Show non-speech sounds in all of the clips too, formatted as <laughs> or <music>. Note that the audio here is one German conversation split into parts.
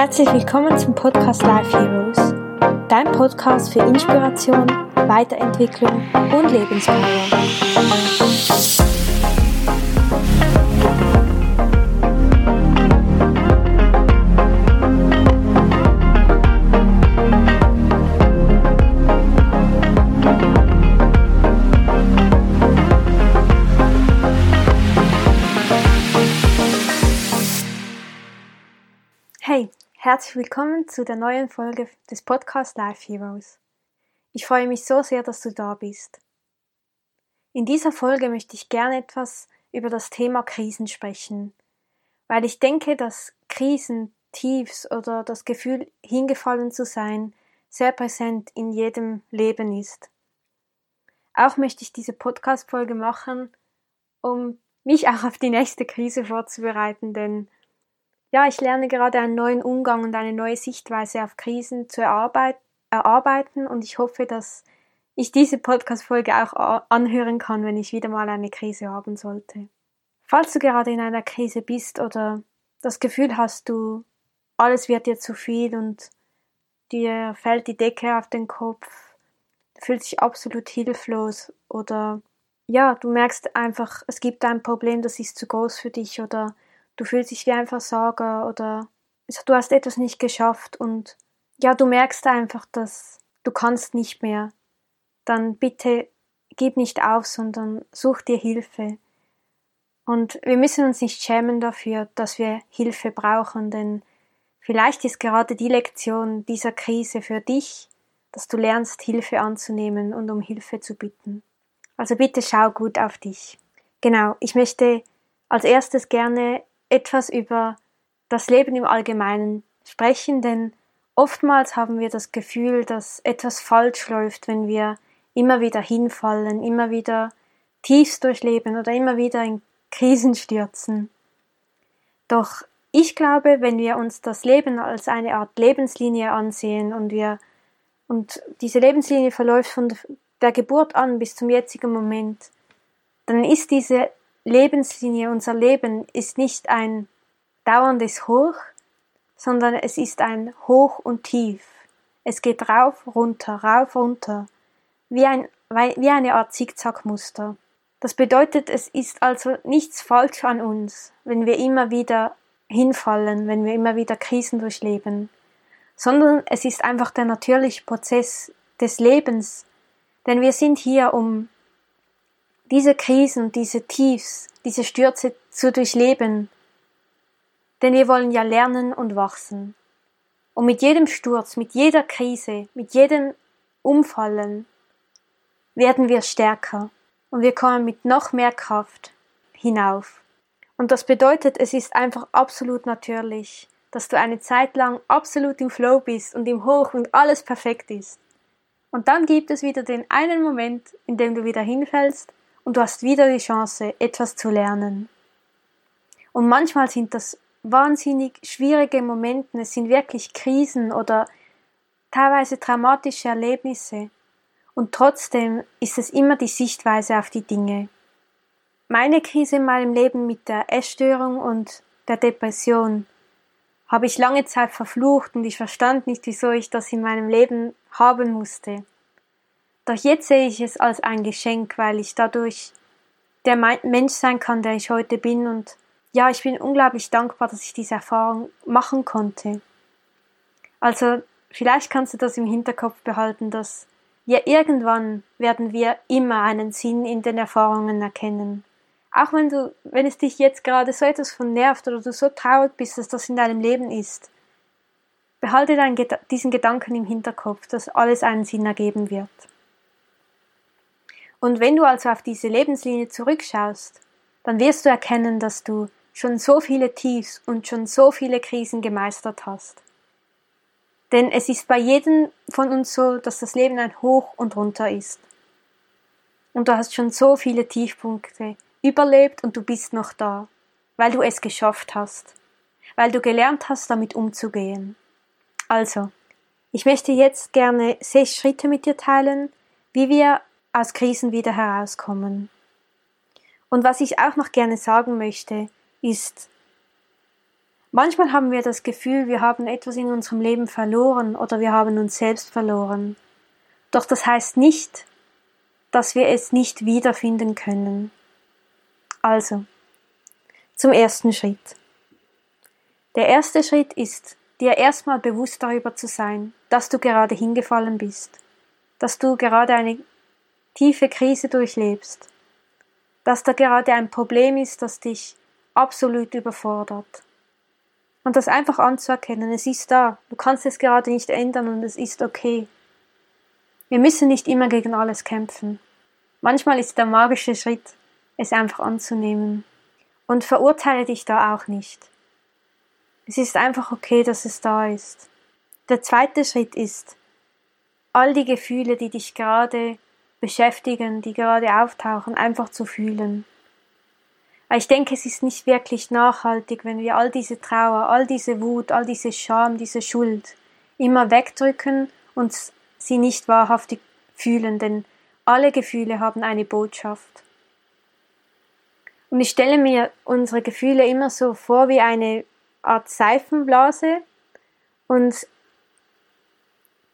Herzlich willkommen zum Podcast Life Heroes, dein Podcast für Inspiration, Weiterentwicklung und Lebenspower. Herzlich willkommen zu der neuen Folge des Podcasts Life Heroes. Ich freue mich so sehr, dass du da bist. In dieser Folge möchte ich gerne etwas über das Thema Krisen sprechen, weil ich denke, dass Krisen, Tiefs oder das Gefühl, hingefallen zu sein, sehr präsent in jedem Leben ist. Auch möchte ich diese Podcast-Folge machen, um mich auch auf die nächste Krise vorzubereiten, denn ja, ich lerne gerade einen neuen Umgang und eine neue Sichtweise auf Krisen zu erarbeiten und ich hoffe, dass ich diese Podcast-Folge auch anhören kann, wenn ich wieder mal eine Krise haben sollte. Falls du gerade in einer Krise bist oder das Gefühl hast, du, alles wird dir zu viel und dir fällt die Decke auf den Kopf, du fühlst dich absolut hilflos oder ja, du merkst einfach, es gibt ein Problem, das ist zu groß für dich oder du fühlst dich wie ein Versager oder du hast etwas nicht geschafft und ja, du merkst einfach, dass du kannst nicht mehr, dann bitte gib nicht auf, sondern such dir Hilfe. Und wir müssen uns nicht schämen dafür, dass wir Hilfe brauchen, denn vielleicht ist gerade die Lektion dieser Krise für dich, dass du lernst, Hilfe anzunehmen und um Hilfe zu bitten. Also bitte schau gut auf dich. Genau, ich möchte als erstes gerne etwas über das Leben im Allgemeinen sprechen, denn oftmals haben wir das Gefühl, dass etwas falsch läuft, wenn wir immer wieder hinfallen, immer wieder tiefst durchleben oder immer wieder in Krisen stürzen. Doch ich glaube, wenn wir uns das Leben als eine Art Lebenslinie ansehen und wir und diese Lebenslinie verläuft von der Geburt an bis zum jetzigen Moment, dann ist diese Lebenslinie, unser Leben ist nicht ein dauerndes Hoch, sondern es ist ein Hoch und Tief. Es geht rauf, runter, rauf, runter, wie, ein, wie eine Art Zickzackmuster. Das bedeutet, es ist also nichts falsch an uns, wenn wir immer wieder hinfallen, wenn wir immer wieder Krisen durchleben, sondern es ist einfach der natürliche Prozess des Lebens, denn wir sind hier, um diese Krisen, diese Tiefs, diese Stürze zu durchleben. Denn wir wollen ja lernen und wachsen. Und mit jedem Sturz, mit jeder Krise, mit jedem Umfallen werden wir stärker und wir kommen mit noch mehr Kraft hinauf. Und das bedeutet, es ist einfach absolut natürlich, dass du eine Zeit lang absolut im Flow bist und im Hoch und alles perfekt ist. Und dann gibt es wieder den einen Moment, in dem du wieder hinfällst und du hast wieder die Chance, etwas zu lernen. Und manchmal sind das wahnsinnig schwierige Momente, es sind wirklich Krisen oder teilweise traumatische Erlebnisse. Und trotzdem ist es immer die Sichtweise auf die Dinge. Meine Krise in meinem Leben mit der Essstörung und der Depression habe ich lange Zeit verflucht und ich verstand nicht, wieso ich das in meinem Leben haben musste. Doch jetzt sehe ich es als ein Geschenk, weil ich dadurch der Mensch sein kann, der ich heute bin. Und ja, ich bin unglaublich dankbar, dass ich diese Erfahrung machen konnte. Also vielleicht kannst du das im Hinterkopf behalten, dass ja irgendwann werden wir immer einen Sinn in den Erfahrungen erkennen. Auch wenn du, wenn es dich jetzt gerade so etwas von nervt oder du so traurig bist, dass das in deinem Leben ist, behalte deinen, diesen Gedanken im Hinterkopf, dass alles einen Sinn ergeben wird. Und wenn du also auf diese Lebenslinie zurückschaust, dann wirst du erkennen, dass du schon so viele Tiefs und schon so viele Krisen gemeistert hast. Denn es ist bei jedem von uns so, dass das Leben ein Hoch und runter ist. Und du hast schon so viele Tiefpunkte überlebt und du bist noch da, weil du es geschafft hast, weil du gelernt hast, damit umzugehen. Also, ich möchte jetzt gerne sechs Schritte mit dir teilen, wie wir aus Krisen wieder herauskommen. Und was ich auch noch gerne sagen möchte, ist, Manchmal haben wir das Gefühl, wir haben etwas in unserem Leben verloren oder wir haben uns selbst verloren. Doch das heißt nicht, dass wir es nicht wiederfinden können. Also, zum ersten Schritt. Der erste Schritt ist, dir erstmal bewusst darüber zu sein, dass du gerade hingefallen bist, dass du gerade eine tiefe Krise durchlebst, dass da gerade ein Problem ist, das dich absolut überfordert. Und das einfach anzuerkennen, es ist da, du kannst es gerade nicht ändern und es ist okay. Wir müssen nicht immer gegen alles kämpfen. Manchmal ist der magische Schritt, es einfach anzunehmen. Und verurteile dich da auch nicht. Es ist einfach okay, dass es da ist. Der zweite Schritt ist, all die Gefühle, die dich gerade beschäftigen, die gerade auftauchen, einfach zu fühlen. Weil ich denke, es ist nicht wirklich nachhaltig, wenn wir all diese Trauer, all diese Wut, all diese Scham, diese Schuld immer wegdrücken und sie nicht wahrhaftig fühlen, denn alle Gefühle haben eine Botschaft. Und ich stelle mir unsere Gefühle immer so vor wie eine Art Seifenblase und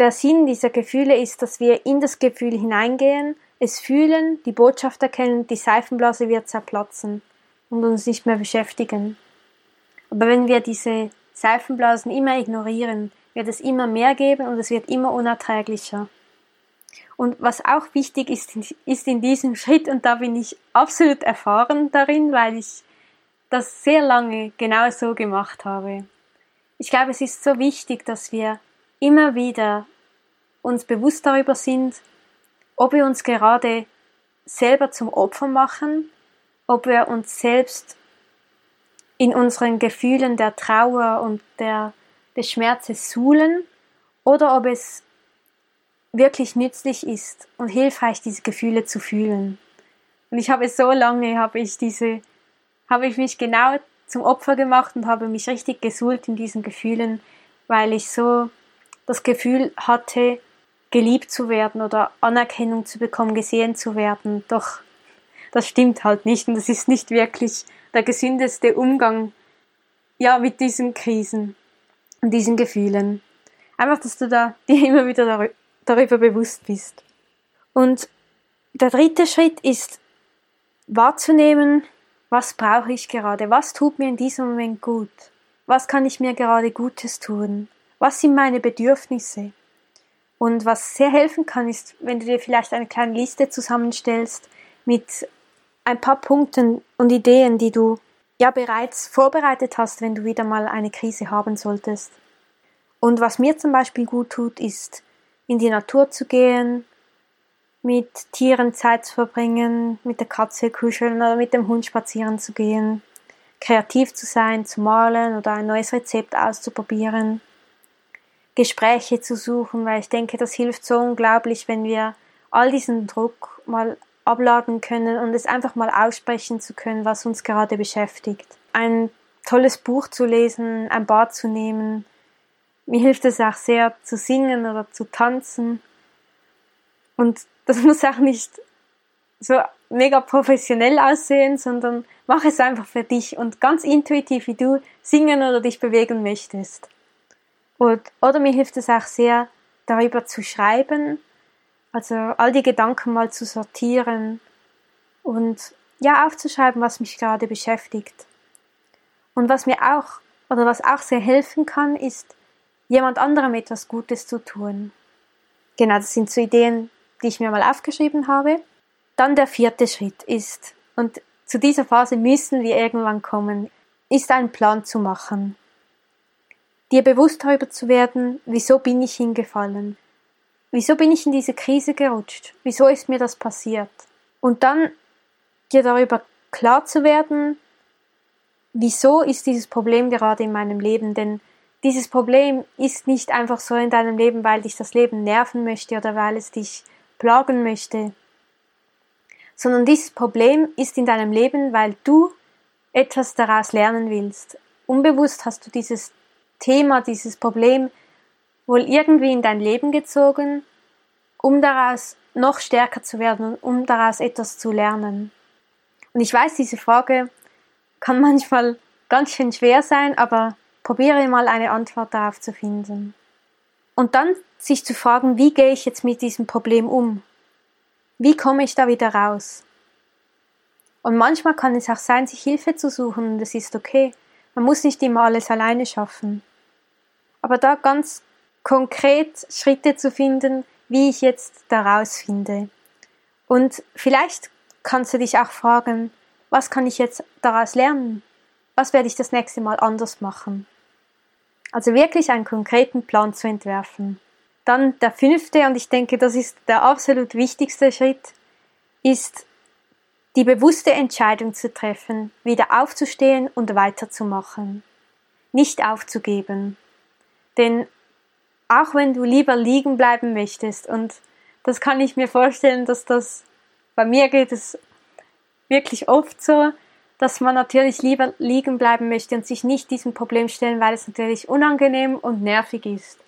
der Sinn dieser Gefühle ist, dass wir in das Gefühl hineingehen, es fühlen, die Botschaft erkennen, die Seifenblase wird zerplatzen und uns nicht mehr beschäftigen. Aber wenn wir diese Seifenblasen immer ignorieren, wird es immer mehr geben und es wird immer unerträglicher. Und was auch wichtig ist, ist in diesem Schritt, und da bin ich absolut erfahren darin, weil ich das sehr lange genau so gemacht habe. Ich glaube, es ist so wichtig, dass wir immer wieder uns bewusst darüber sind, ob wir uns gerade selber zum Opfer machen, ob wir uns selbst in unseren Gefühlen der Trauer und der des Schmerzes suhlen oder ob es wirklich nützlich ist und hilfreich, diese Gefühle zu fühlen. Und ich habe so lange, habe ich diese, habe ich mich genau zum Opfer gemacht und habe mich richtig gesuhlt in diesen Gefühlen, weil ich so das Gefühl hatte, geliebt zu werden oder Anerkennung zu bekommen, gesehen zu werden. Doch das stimmt halt nicht und das ist nicht wirklich der gesündeste Umgang ja mit diesen Krisen und diesen Gefühlen. Einfach, dass du da <laughs> dir immer wieder darüber bewusst bist. Und der dritte Schritt ist wahrzunehmen, was brauche ich gerade, was tut mir in diesem Moment gut, was kann ich mir gerade Gutes tun, was sind meine Bedürfnisse. Und was sehr helfen kann, ist, wenn du dir vielleicht eine kleine Liste zusammenstellst mit ein paar Punkten und Ideen, die du ja bereits vorbereitet hast, wenn du wieder mal eine Krise haben solltest. Und was mir zum Beispiel gut tut, ist in die Natur zu gehen, mit Tieren Zeit zu verbringen, mit der Katze kuscheln oder mit dem Hund spazieren zu gehen, kreativ zu sein, zu malen oder ein neues Rezept auszuprobieren, Gespräche zu suchen, weil ich denke, das hilft so unglaublich, wenn wir all diesen Druck mal abladen können und es einfach mal aussprechen zu können, was uns gerade beschäftigt. Ein tolles Buch zu lesen, ein Bad zu nehmen. Mir hilft es auch sehr zu singen oder zu tanzen. Und das <laughs> muss auch nicht so mega professionell aussehen, sondern mach es einfach für dich und ganz intuitiv, wie du singen oder dich bewegen möchtest. Und, oder mir hilft es auch sehr, darüber zu schreiben, also all die Gedanken mal zu sortieren und ja aufzuschreiben, was mich gerade beschäftigt. Und was mir auch oder was auch sehr helfen kann, ist jemand anderem etwas Gutes zu tun. Genau, das sind so Ideen, die ich mir mal aufgeschrieben habe. Dann der vierte Schritt ist, und zu dieser Phase müssen wir irgendwann kommen, ist einen Plan zu machen. Dir bewusst darüber zu werden, wieso bin ich hingefallen? Wieso bin ich in diese Krise gerutscht? Wieso ist mir das passiert? Und dann dir darüber klar zu werden, wieso ist dieses Problem gerade in meinem Leben? Denn dieses Problem ist nicht einfach so in deinem Leben, weil dich das Leben nerven möchte oder weil es dich plagen möchte, sondern dieses Problem ist in deinem Leben, weil du etwas daraus lernen willst. Unbewusst hast du dieses Thema, dieses Problem wohl irgendwie in dein Leben gezogen, um daraus noch stärker zu werden und um daraus etwas zu lernen? Und ich weiß, diese Frage kann <laughs> manchmal ganz schön schwer sein, aber probiere mal eine Antwort darauf zu finden. Und dann sich zu fragen, wie gehe ich jetzt mit diesem Problem um? Wie komme ich da wieder raus? Und manchmal kann es auch sein, sich Hilfe zu suchen, und das ist okay. Man muss nicht immer alles alleine schaffen. Aber da ganz konkret Schritte zu finden, wie ich jetzt daraus finde. Und vielleicht kannst du dich auch fragen, was kann ich jetzt daraus lernen? Was werde ich das nächste Mal anders machen? Also wirklich einen konkreten Plan zu entwerfen. Dann der fünfte, und ich denke, das ist der absolut wichtigste Schritt, ist die bewusste Entscheidung zu treffen, wieder aufzustehen und weiterzumachen. Nicht aufzugeben. Denn auch wenn du lieber liegen bleiben möchtest, und das kann ich mir vorstellen, dass das bei mir geht es wirklich oft so, dass man natürlich lieber liegen bleiben möchte und sich nicht diesem Problem stellen, weil es natürlich unangenehm und nervig ist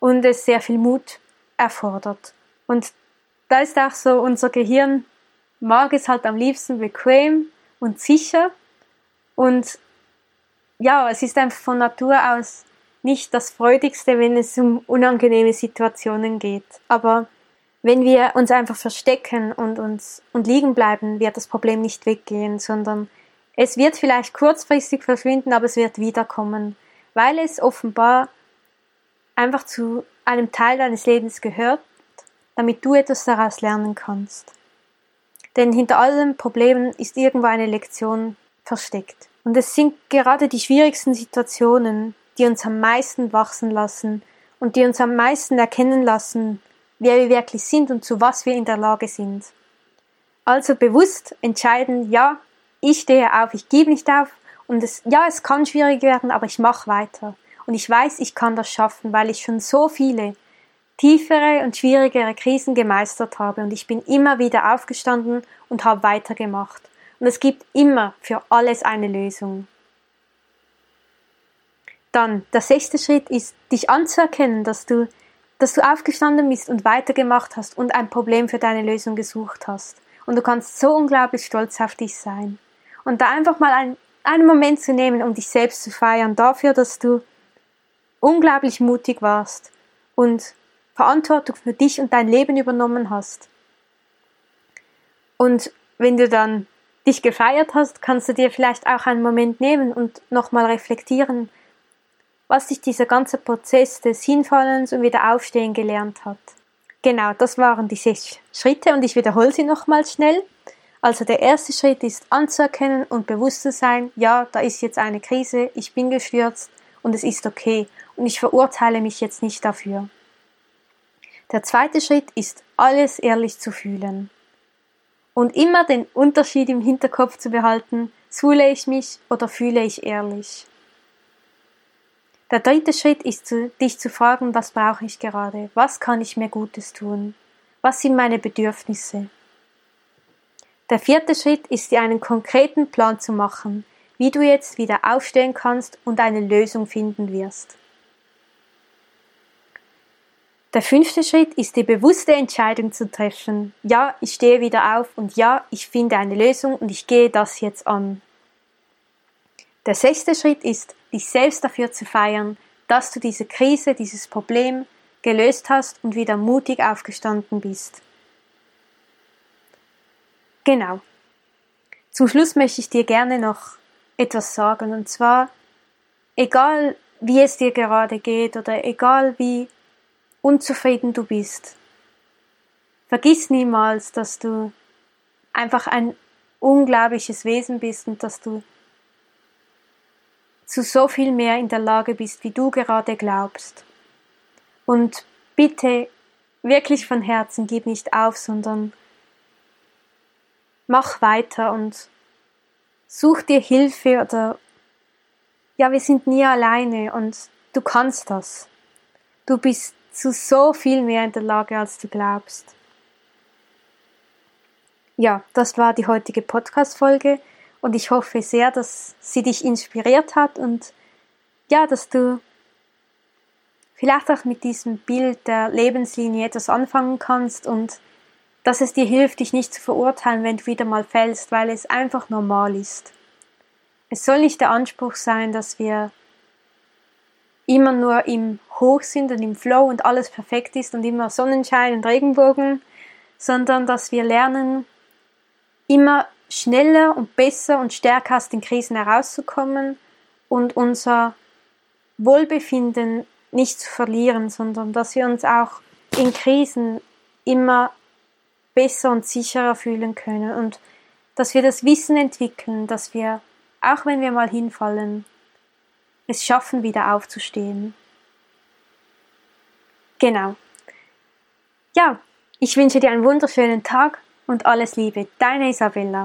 und es sehr viel Mut erfordert. Und da ist auch so, unser Gehirn mag es halt am liebsten bequem und sicher und ja, es ist einfach von Natur aus nicht das Freudigste, wenn es um unangenehme Situationen geht. Aber wenn wir uns einfach verstecken und uns und liegen bleiben, wird das Problem nicht weggehen, sondern es wird vielleicht kurzfristig verschwinden, aber es wird wiederkommen, weil es offenbar einfach zu einem Teil deines Lebens gehört, damit du etwas daraus lernen kannst. Denn hinter allen Problemen ist irgendwo eine Lektion versteckt. Und es sind gerade die schwierigsten Situationen, die uns am meisten wachsen lassen und die uns am meisten erkennen lassen, wer wir wirklich sind und zu was wir in der Lage sind. Also bewusst entscheiden, ja, ich stehe auf, ich gebe nicht auf und es, ja, es kann schwierig werden, aber ich mache weiter. Und ich weiß, ich kann das schaffen, weil ich schon so viele tiefere und schwierigere Krisen gemeistert habe und ich bin immer wieder aufgestanden und habe weitergemacht. Und es gibt immer für alles eine Lösung. Dann, der sechste Schritt ist, dich anzuerkennen, dass du, dass du aufgestanden bist und weitergemacht hast und ein Problem für deine Lösung gesucht hast. Und du kannst so unglaublich stolz auf dich sein. Und da einfach mal einen, einen Moment zu nehmen, um dich selbst zu feiern, dafür, dass du unglaublich mutig warst und Verantwortung für dich und dein Leben übernommen hast. Und wenn du dann dich gefeiert hast, kannst du dir vielleicht auch einen Moment nehmen und nochmal reflektieren, was dich dieser ganze Prozess des Hinfallens und wieder Aufstehen gelernt hat. Genau, das waren die sechs Schritte und ich wiederhole sie nochmal schnell. Also der erste Schritt ist anzuerkennen und bewusst zu sein, ja, da ist jetzt eine Krise, ich bin gestürzt und es ist okay und ich verurteile mich jetzt nicht dafür. Der zweite Schritt ist, alles ehrlich zu fühlen. Und immer den Unterschied im Hinterkopf zu behalten, fühle ich mich oder fühle ich ehrlich. Der dritte Schritt ist, zu, dich zu fragen, was brauche ich gerade? Was kann ich mir Gutes tun? Was sind meine Bedürfnisse? Der vierte Schritt ist, dir einen konkreten Plan zu machen, wie du jetzt wieder aufstehen kannst und eine Lösung finden wirst. Der fünfte Schritt ist die bewusste Entscheidung zu treffen. Ja, ich stehe wieder auf und ja, ich finde eine Lösung und ich gehe das jetzt an. Der sechste Schritt ist, dich selbst dafür zu feiern, dass du diese Krise, dieses Problem gelöst hast und wieder mutig aufgestanden bist. Genau. Zum Schluss möchte ich dir gerne noch etwas sagen und zwar, egal wie es dir gerade geht oder egal wie unzufrieden du bist. Vergiss niemals, dass du einfach ein unglaubliches Wesen bist und dass du zu so viel mehr in der Lage bist, wie du gerade glaubst. Und bitte wirklich von Herzen gib nicht auf, sondern mach weiter und such dir Hilfe oder ja, wir sind nie alleine und du kannst das. Du bist zu so viel mehr in der Lage, als du glaubst. Ja, das war die heutige Podcast-Folge und ich hoffe sehr, dass sie dich inspiriert hat und ja, dass du vielleicht auch mit diesem Bild der Lebenslinie etwas anfangen kannst und dass es dir hilft, dich nicht zu verurteilen, wenn du wieder mal fällst, weil es einfach normal ist. Es soll nicht der Anspruch sein, dass wir immer nur im Hoch sind und im Flow und alles perfekt ist und immer Sonnenschein und Regenbogen, sondern dass wir lernen, immer schneller und besser und stärker aus den Krisen herauszukommen und unser Wohlbefinden nicht zu verlieren, sondern dass wir uns auch in Krisen immer besser und sicherer fühlen können und dass wir das Wissen entwickeln, dass wir, auch wenn wir mal hinfallen, es schaffen, wieder aufzustehen. Genau. Ja, ich wünsche dir einen wunderschönen Tag und alles Liebe. Deine Isabella.